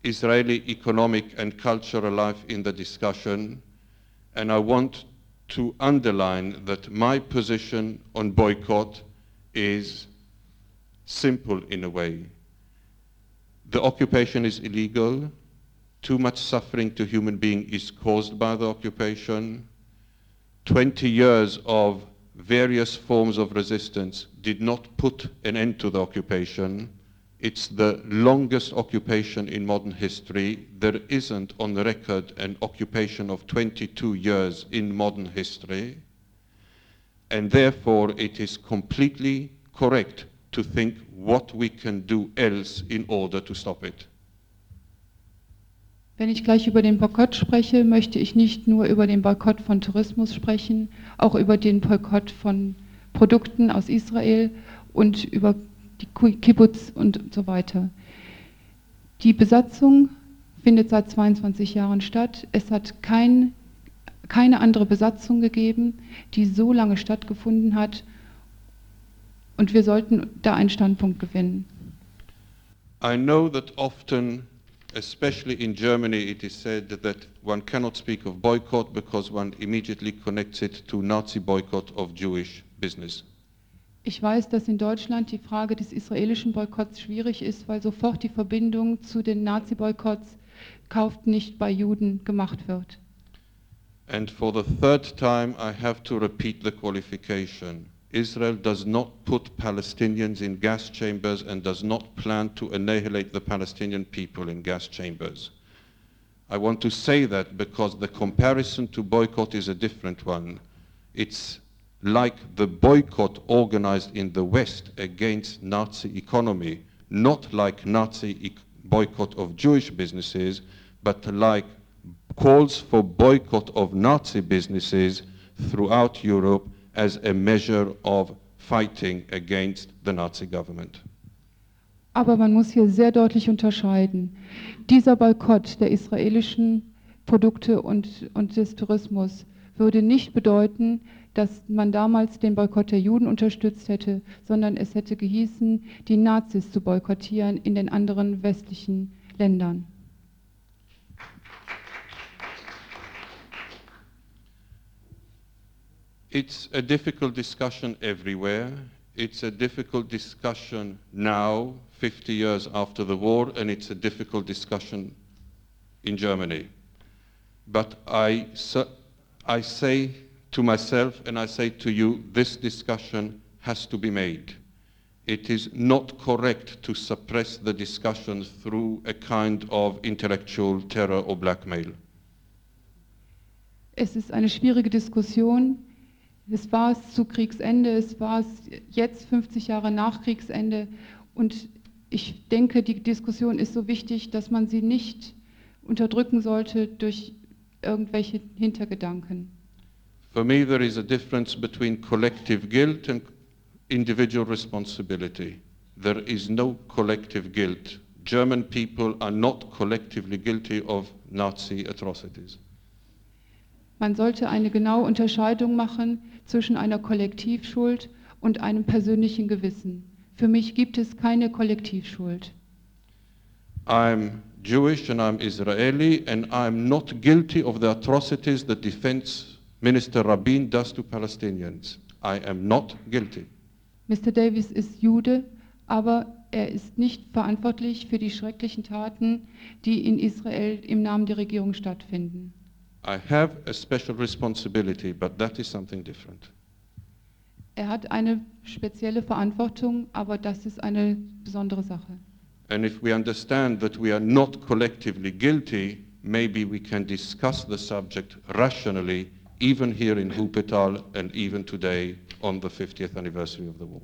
Israeli economic and cultural life in the discussion, and I want to underline that my position on boycott is simple in a way. The occupation is illegal. Too much suffering to human being is caused by the occupation. 20 years of various forms of resistance did not put an end to the occupation. It's the longest occupation in modern history. There isn't on the record an occupation of 22 years in modern history. And therefore, it is completely correct to think what we can do else in order to stop it. Wenn ich gleich über den Boykott spreche, möchte ich nicht nur über den Boykott von Tourismus sprechen, auch über den Boykott von Produkten aus Israel und über die Kibbutz und so weiter. Die Besatzung findet seit 22 Jahren statt. Es hat kein, keine andere Besatzung gegeben, die so lange stattgefunden hat. Und wir sollten da einen Standpunkt gewinnen. I know that often especially in Germany, it is said that one cannot speak of boycott because one immediately connects it to Nazi boycott of Jewish business. Ich weiß, dass in Deutschland die Frage des israelischen Boykotts schwierig ist, weil sofort die Verbindung zu den Nazi-Boykotts kauft nicht bei Juden gemacht wird. And for the third time, I have to repeat the qualification. Israel does not put Palestinians in gas chambers and does not plan to annihilate the Palestinian people in gas chambers. I want to say that because the comparison to boycott is a different one. It's like the boycott organized in the West against Nazi economy, not like Nazi e boycott of Jewish businesses, but like calls for boycott of Nazi businesses throughout Europe as a measure of fighting against the Nazi government. Aber man muss hier sehr deutlich unterscheiden. Dieser Boykott der israelischen Produkte und, und des Tourismus würde nicht bedeuten, dass man damals den Boykott der Juden unterstützt hätte, sondern es hätte gehießen, die Nazis zu boykottieren in den anderen westlichen Ländern. It's a difficult discussion everywhere. It's a difficult discussion now, 50 years after the war, and it's a difficult discussion in Germany. But I, I say to myself and I say to you, this discussion has to be made. It is not correct to suppress the discussion through a kind of intellectual terror or blackmail. Es ist eine schwierige Diskussion. Es war es zu Kriegsende, es war es jetzt 50 Jahre nach Kriegsende. Und ich denke, die Diskussion ist so wichtig, dass man sie nicht unterdrücken sollte durch irgendwelche Hintergedanken. For me, there is a difference between collective guilt and individual responsibility. There is no collective guilt. German people are not collectively guilty of Nazi atrocities. Man sollte eine genaue Unterscheidung machen zwischen einer Kollektivschuld und einem persönlichen Gewissen. Für mich gibt es keine Kollektivschuld. I'm Jewish and I'm Israeli and I'm not guilty of the atrocities that Defense Minister Rabin does to Palestinians. I am not guilty. Mr. Davis ist Jude, aber er ist nicht verantwortlich für die schrecklichen Taten, die in Israel im Namen der Regierung stattfinden. I have a special responsibility, but that is something different. Er hat eine spezielle Verantwortung, aber das ist eine besondere Sache. And if we understand that we are not collectively guilty, maybe we can discuss the subject rationally, even here in Wuppertal and even today on the 50th anniversary of the war.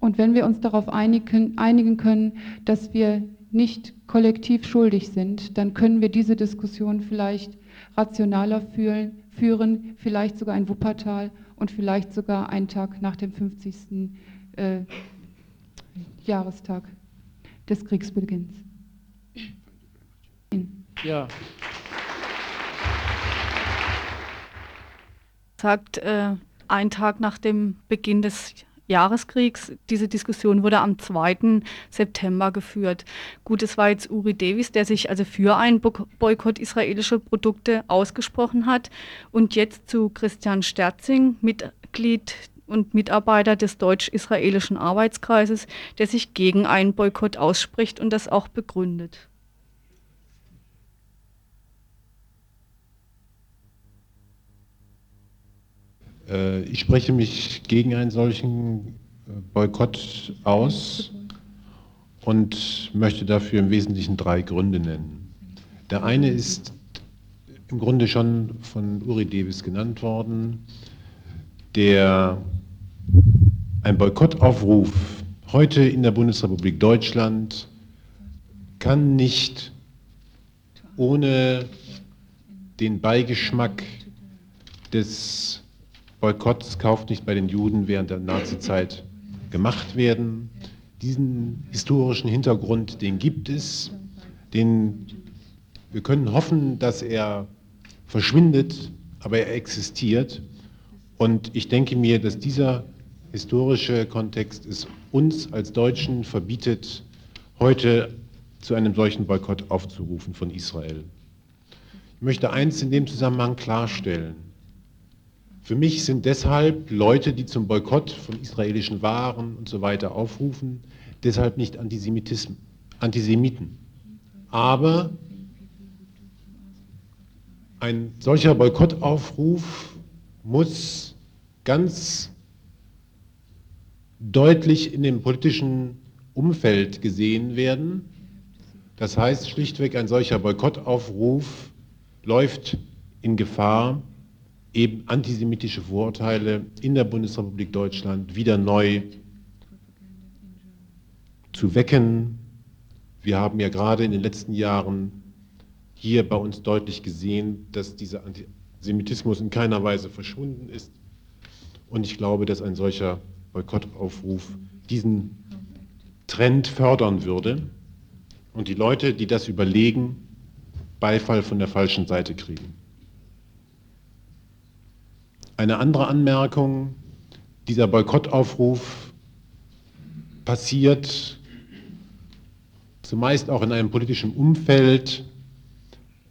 Und wenn wir uns darauf einigen, einigen können, dass wir nicht kollektiv schuldig sind, dann können wir diese Diskussion vielleicht rationaler fühlen, führen, vielleicht sogar in Wuppertal und vielleicht sogar einen Tag nach dem 50. Äh, Jahrestag des Kriegsbeginns. Ja. Sagt, äh, ein Tag nach dem Beginn des Jahreskriegs. Diese Diskussion wurde am 2. September geführt. Gut, es war jetzt Uri Davis, der sich also für einen Boykott israelischer Produkte ausgesprochen hat. Und jetzt zu Christian Sterzing, Mitglied und Mitarbeiter des deutsch-israelischen Arbeitskreises, der sich gegen einen Boykott ausspricht und das auch begründet. Ich spreche mich gegen einen solchen äh, Boykott aus und möchte dafür im Wesentlichen drei Gründe nennen. Der eine ist im Grunde schon von Uri Davis genannt worden, der ein Boykottaufruf heute in der Bundesrepublik Deutschland kann nicht ohne den Beigeschmack des Boykotts kauft nicht bei den Juden während der Nazizeit gemacht werden. Diesen historischen Hintergrund, den gibt es. Den, wir können hoffen, dass er verschwindet, aber er existiert. Und ich denke mir, dass dieser historische Kontext es uns als Deutschen verbietet, heute zu einem solchen Boykott aufzurufen von Israel. Ich möchte eins in dem Zusammenhang klarstellen. Für mich sind deshalb Leute, die zum Boykott von israelischen Waren und so weiter aufrufen, deshalb nicht Antisemiten. Aber ein solcher Boykottaufruf muss ganz deutlich in dem politischen Umfeld gesehen werden. Das heißt schlichtweg, ein solcher Boykottaufruf läuft in Gefahr, eben antisemitische Vorurteile in der Bundesrepublik Deutschland wieder neu zu wecken. Wir haben ja gerade in den letzten Jahren hier bei uns deutlich gesehen, dass dieser Antisemitismus in keiner Weise verschwunden ist. Und ich glaube, dass ein solcher Boykottaufruf diesen Trend fördern würde und die Leute, die das überlegen, Beifall von der falschen Seite kriegen. Eine andere Anmerkung, dieser Boykottaufruf passiert zumeist auch in einem politischen Umfeld,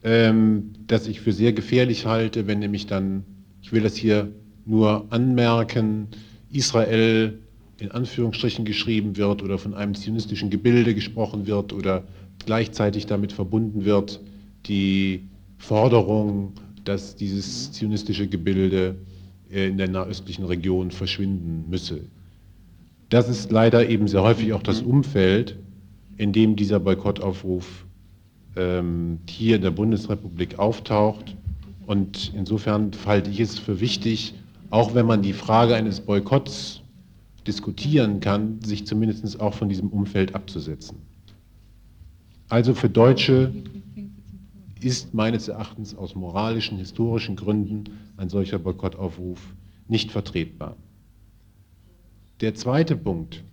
ähm, das ich für sehr gefährlich halte, wenn nämlich dann, ich will das hier nur anmerken, Israel in Anführungsstrichen geschrieben wird oder von einem zionistischen Gebilde gesprochen wird oder gleichzeitig damit verbunden wird die Forderung, dass dieses zionistische Gebilde in der nahöstlichen Region verschwinden müsse. Das ist leider eben sehr häufig auch das Umfeld, in dem dieser Boykottaufruf ähm, hier in der Bundesrepublik auftaucht. Und insofern halte ich es für wichtig, auch wenn man die Frage eines Boykotts diskutieren kann, sich zumindest auch von diesem Umfeld abzusetzen. Also für Deutsche ist meines Erachtens aus moralischen, historischen Gründen ein solcher Boykottaufruf nicht vertretbar. Der zweite Punkt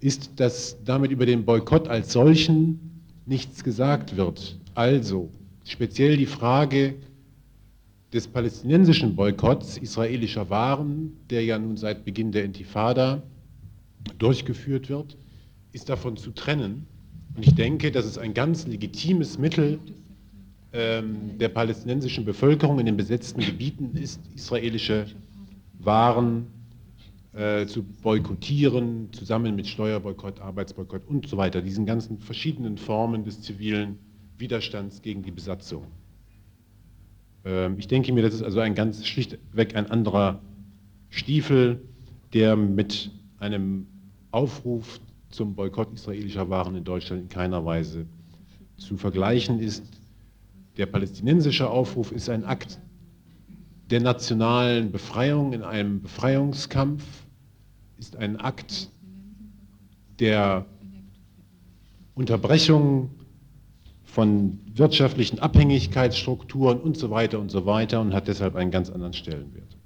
ist, dass damit über den Boykott als solchen nichts gesagt wird. Also speziell die Frage des palästinensischen Boykotts israelischer Waren, der ja nun seit Beginn der Intifada durchgeführt wird, ist davon zu trennen. Und ich denke, dass es ein ganz legitimes Mittel der palästinensischen Bevölkerung in den besetzten Gebieten ist, israelische Waren äh, zu boykottieren, zusammen mit Steuerboykott, Arbeitsboykott und so weiter, diesen ganzen verschiedenen Formen des zivilen Widerstands gegen die Besatzung. Ähm, ich denke mir, das ist also ein ganz schlichtweg ein anderer Stiefel, der mit einem Aufruf zum Boykott israelischer Waren in Deutschland in keiner Weise zu vergleichen ist. Der palästinensische Aufruf ist ein Akt der nationalen Befreiung in einem Befreiungskampf, ist ein Akt der Unterbrechung von wirtschaftlichen Abhängigkeitsstrukturen und so weiter und so weiter und hat deshalb einen ganz anderen Stellenwert.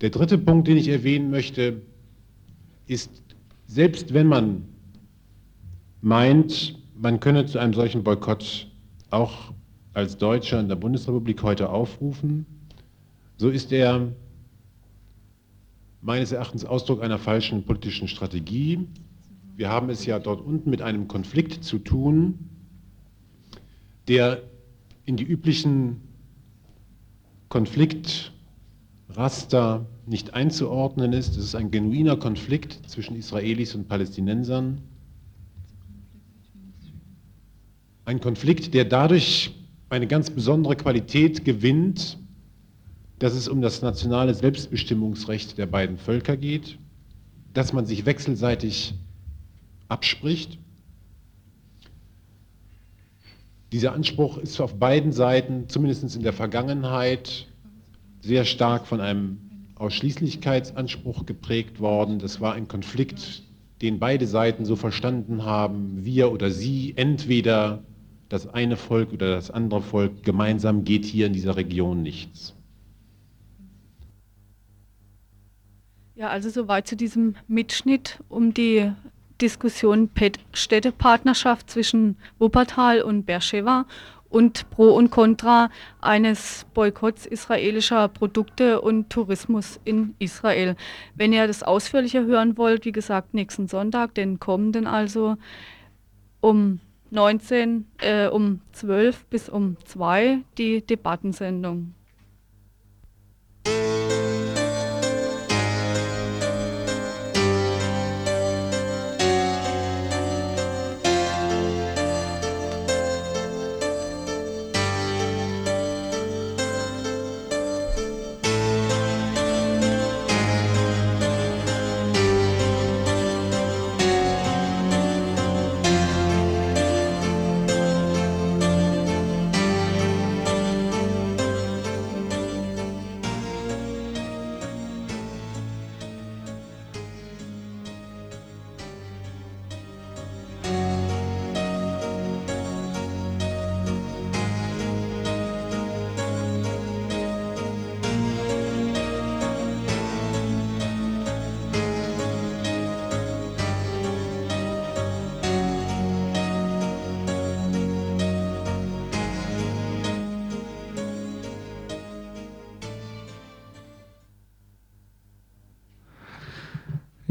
Der dritte Punkt, den ich erwähnen möchte, ist, selbst wenn man meint, man könne zu einem solchen Boykott auch als Deutscher in der Bundesrepublik heute aufrufen, so ist er meines Erachtens Ausdruck einer falschen politischen Strategie. Wir haben es ja dort unten mit einem Konflikt zu tun, der in die üblichen Konflikt Raster nicht einzuordnen ist. Es ist ein genuiner Konflikt zwischen Israelis und Palästinensern. Ein Konflikt, der dadurch eine ganz besondere Qualität gewinnt, dass es um das nationale Selbstbestimmungsrecht der beiden Völker geht, dass man sich wechselseitig abspricht. Dieser Anspruch ist auf beiden Seiten, zumindest in der Vergangenheit, sehr stark von einem Ausschließlichkeitsanspruch geprägt worden. Das war ein Konflikt, den beide Seiten so verstanden haben, wir oder sie, entweder das eine Volk oder das andere Volk, gemeinsam geht hier in dieser Region nichts. Ja, also soweit zu diesem Mitschnitt um die Diskussion Städtepartnerschaft zwischen Wuppertal und Beersheba und Pro und Contra eines Boykotts israelischer Produkte und Tourismus in Israel. Wenn ihr das ausführlicher hören wollt, wie gesagt, nächsten Sonntag, den kommenden also um 19, äh, um 12 bis um 2 die Debattensendung.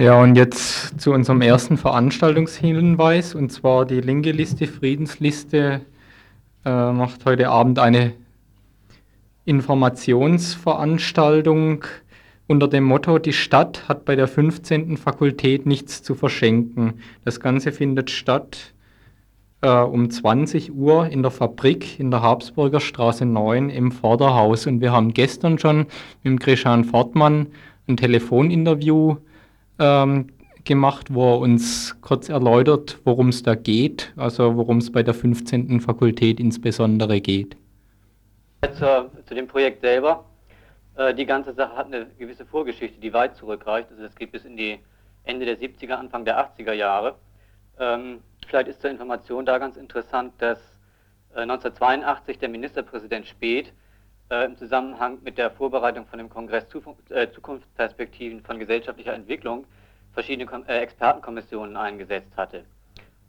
Ja, und jetzt zu unserem ersten Veranstaltungshinweis, und zwar die linke Liste, Friedensliste, äh, macht heute Abend eine Informationsveranstaltung unter dem Motto, die Stadt hat bei der 15. Fakultät nichts zu verschenken. Das Ganze findet statt äh, um 20 Uhr in der Fabrik in der Habsburger Straße 9 im Vorderhaus. Und wir haben gestern schon mit dem Grishan Fortmann ein Telefoninterview ähm, gemacht, wo er uns kurz erläutert, worum es da geht, also worum es bei der 15. Fakultät insbesondere geht. Zur, zu dem Projekt selber. Äh, die ganze Sache hat eine gewisse Vorgeschichte, die weit zurückreicht. Also das geht bis in die Ende der 70er, Anfang der 80er Jahre. Ähm, vielleicht ist zur Information da ganz interessant, dass äh, 1982 der Ministerpräsident Speth äh, im Zusammenhang mit der Vorbereitung von dem Kongress Zukunft, äh, Zukunftsperspektiven von gesellschaftlicher Entwicklung verschiedene Kom äh, Expertenkommissionen eingesetzt hatte.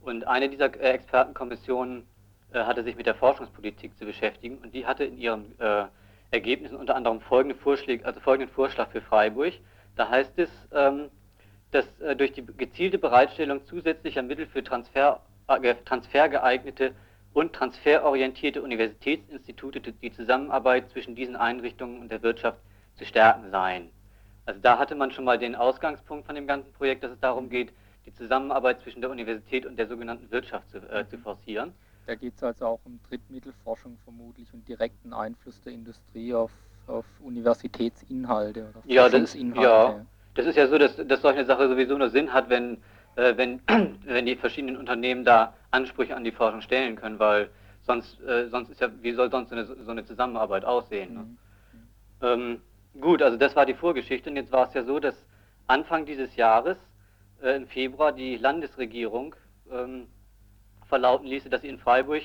Und eine dieser äh, Expertenkommissionen äh, hatte sich mit der Forschungspolitik zu beschäftigen und die hatte in ihren äh, Ergebnissen unter anderem folgende Vorschläge, also folgenden Vorschlag für Freiburg. Da heißt es, ähm, dass durch die gezielte Bereitstellung zusätzlicher Mittel für Transfer, transfergeeignete und transferorientierte Universitätsinstitute die Zusammenarbeit zwischen diesen Einrichtungen und der Wirtschaft zu stärken seien. Also da hatte man schon mal den Ausgangspunkt von dem ganzen Projekt, dass es darum geht, die Zusammenarbeit zwischen der Universität und der sogenannten Wirtschaft zu, äh, zu forcieren. Da geht es also auch um Drittmittelforschung vermutlich und direkten Einfluss der Industrie auf, auf Universitätsinhalte oder ja, das, ja, das ist ja so, dass, dass solche Sache sowieso nur Sinn hat, wenn äh, wenn, wenn die verschiedenen Unternehmen da Ansprüche an die Forschung stellen können, weil sonst, äh, sonst ist ja, wie soll sonst so eine, so eine Zusammenarbeit aussehen? Ne? Mhm. Ähm, gut, also das war die Vorgeschichte und jetzt war es ja so, dass Anfang dieses Jahres, äh, im Februar, die Landesregierung ähm, verlauten ließe, dass sie in Freiburg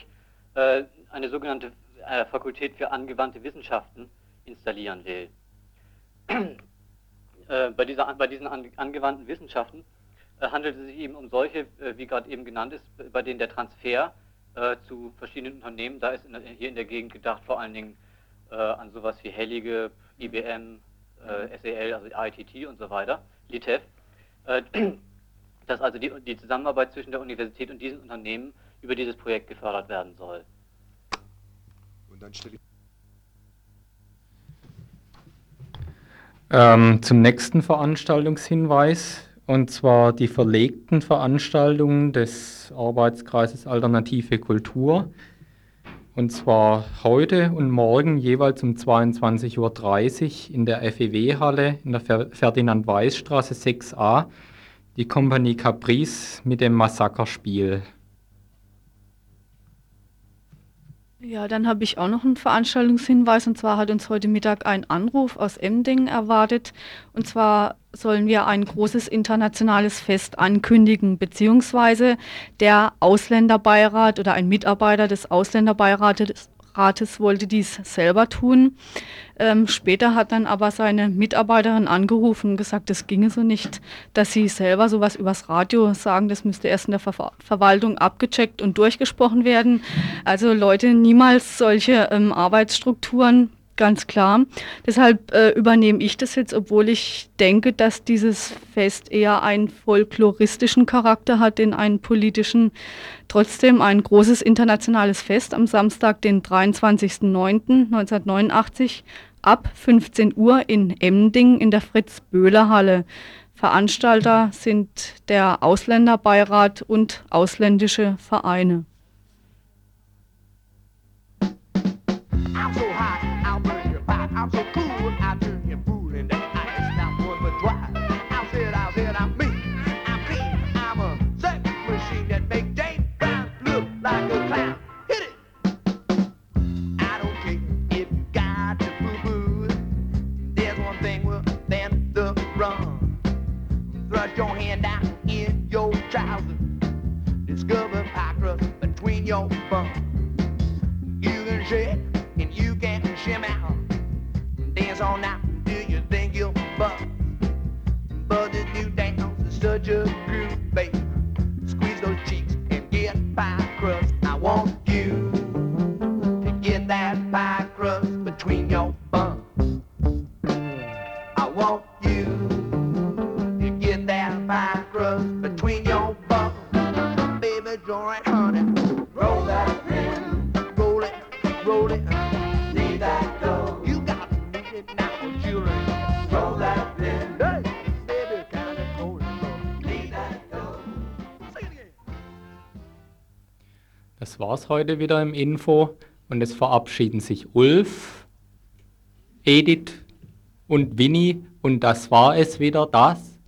äh, eine sogenannte äh, Fakultät für angewandte Wissenschaften installieren will. Äh, bei, dieser, bei diesen an, angewandten Wissenschaften handelt es sich eben um solche, äh, wie gerade eben genannt ist, bei denen der Transfer äh, zu verschiedenen Unternehmen, da ist in, hier in der Gegend gedacht vor allen Dingen an sowas wie Hellige, IBM, SEL, also ITT und so weiter, LITEF, dass also die, die Zusammenarbeit zwischen der Universität und diesen Unternehmen über dieses Projekt gefördert werden soll. Ähm, zum nächsten Veranstaltungshinweis und zwar die verlegten Veranstaltungen des Arbeitskreises Alternative Kultur. Und zwar heute und morgen jeweils um 22.30 Uhr in der FEW-Halle in der Ferdinand-Weiß-Straße 6a die Kompanie Caprice mit dem Massakerspiel. Ja, dann habe ich auch noch einen Veranstaltungshinweis und zwar hat uns heute Mittag ein Anruf aus Emding erwartet und zwar sollen wir ein großes internationales Fest ankündigen, beziehungsweise der Ausländerbeirat oder ein Mitarbeiter des Ausländerbeirates Rates wollte dies selber tun. Ähm, später hat dann aber seine Mitarbeiterin angerufen und gesagt, das ginge so nicht, dass sie selber sowas übers Radio sagen, das müsste erst in der Ver Verwaltung abgecheckt und durchgesprochen werden. Also Leute, niemals solche ähm, Arbeitsstrukturen Ganz klar. Deshalb äh, übernehme ich das jetzt, obwohl ich denke, dass dieses Fest eher einen folkloristischen Charakter hat, den einen politischen. Trotzdem ein großes internationales Fest am Samstag, den 23.09.1989 ab 15 Uhr in Emding in der Fritz-Böhler-Halle. Veranstalter sind der Ausländerbeirat und ausländische Vereine. I'm so cool. I do you fool in the eyes, not one but twice. I said, I said, I'm me. I'm clean. I'm a sex machine that make James Brown look like a clown. Hit it. I don't care if you got your boo boo. There's one thing will stand the wrong. Thrust your hand out in your trousers. Discover pockets between your bum. You can shit and you can shim out dance all night. Do you think you'll fuck? But the new dance is such a groove, baby. War's heute wieder im Info. Und es verabschieden sich Ulf, Edith und Winnie. Und das war es wieder, das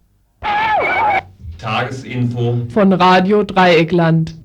Tagesinfo. Von Radio Dreieckland.